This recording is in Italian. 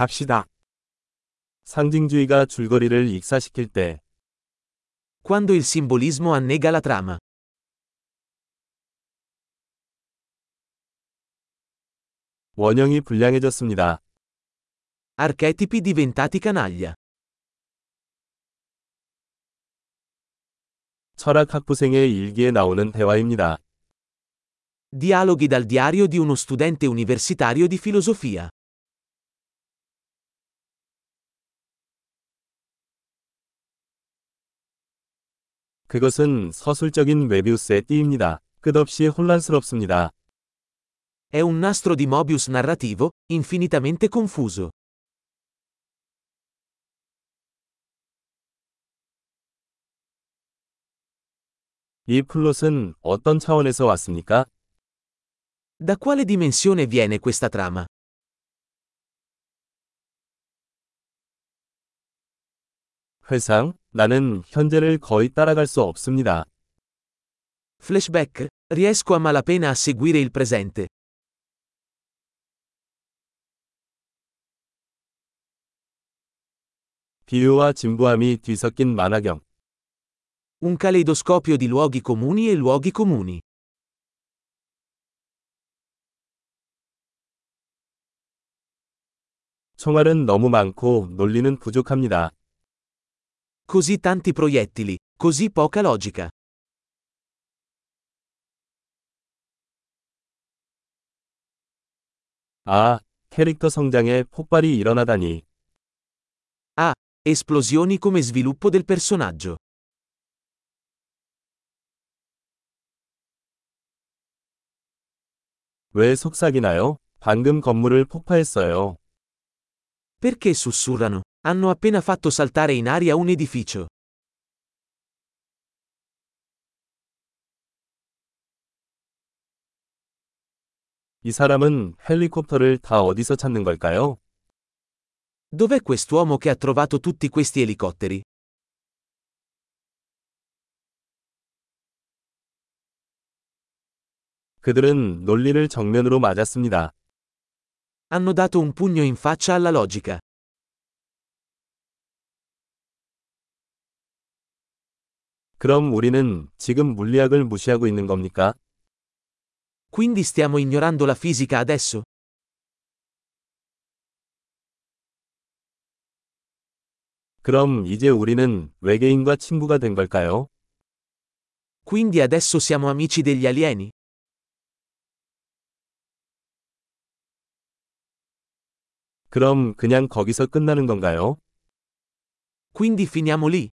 갑시다. 상징주의가 줄거리를 익사시킬 때, Quando il simbolismo annega la trama. 원형이 불량해졌습니다. Archetipi diventati canaglia. 철학 학부생의 일기에 나오는 대화입니다. Dialoghi dal diario di uno studente universitario di filosofia. 그것은 서술적인 메비우스의 띠입니다. 끝없이 혼란스럽습니다. È un nastro di Mobius narrativo, infinitamente confuso. 이 플롯은 어떤 차원에서 왔습니까? Da quale dimensione viene questa trama? 회상, 나는 현재를 거의 따라갈 수 없습니다. Flashback, riesco a malapena a seguire il presente. 비유와 진부함이 뒤섞인 만화경. Un caleidoscopio di luoghi comuni e luoghi comuni. 총알은 너무 많고 논리는 부족합니다. Così tanti proiettili, così poca logica. 아, 캐릭터 성장에 폭발이 일어나다니. Esplosioni come sviluppo del personaggio. 왜 속삭이나요? 방금 건물을 폭파했어요. Perché sussurrano? Hanno appena fatto saltare in aria un edificio. 이 사람은 헬리콥터를 다 어디서 찾는 걸까요? Dov'è quest'uomo che ha trovato tutti questi elicotteri? 그들은 논리를 정면으로 맞았습니다. Hanno dato un pugno in faccia alla logica. 그럼 우리는 지금 물리학을 무시하고 있는 겁니까? Quindi stiamo ignorando la fisica adesso? 그럼 이제 우리는 외계인과 친구가 된 걸까요? Quindi adesso siamo amici degli alieni? 그럼 그냥 거기서 끝나는 건가요? Quindi finiamo lì?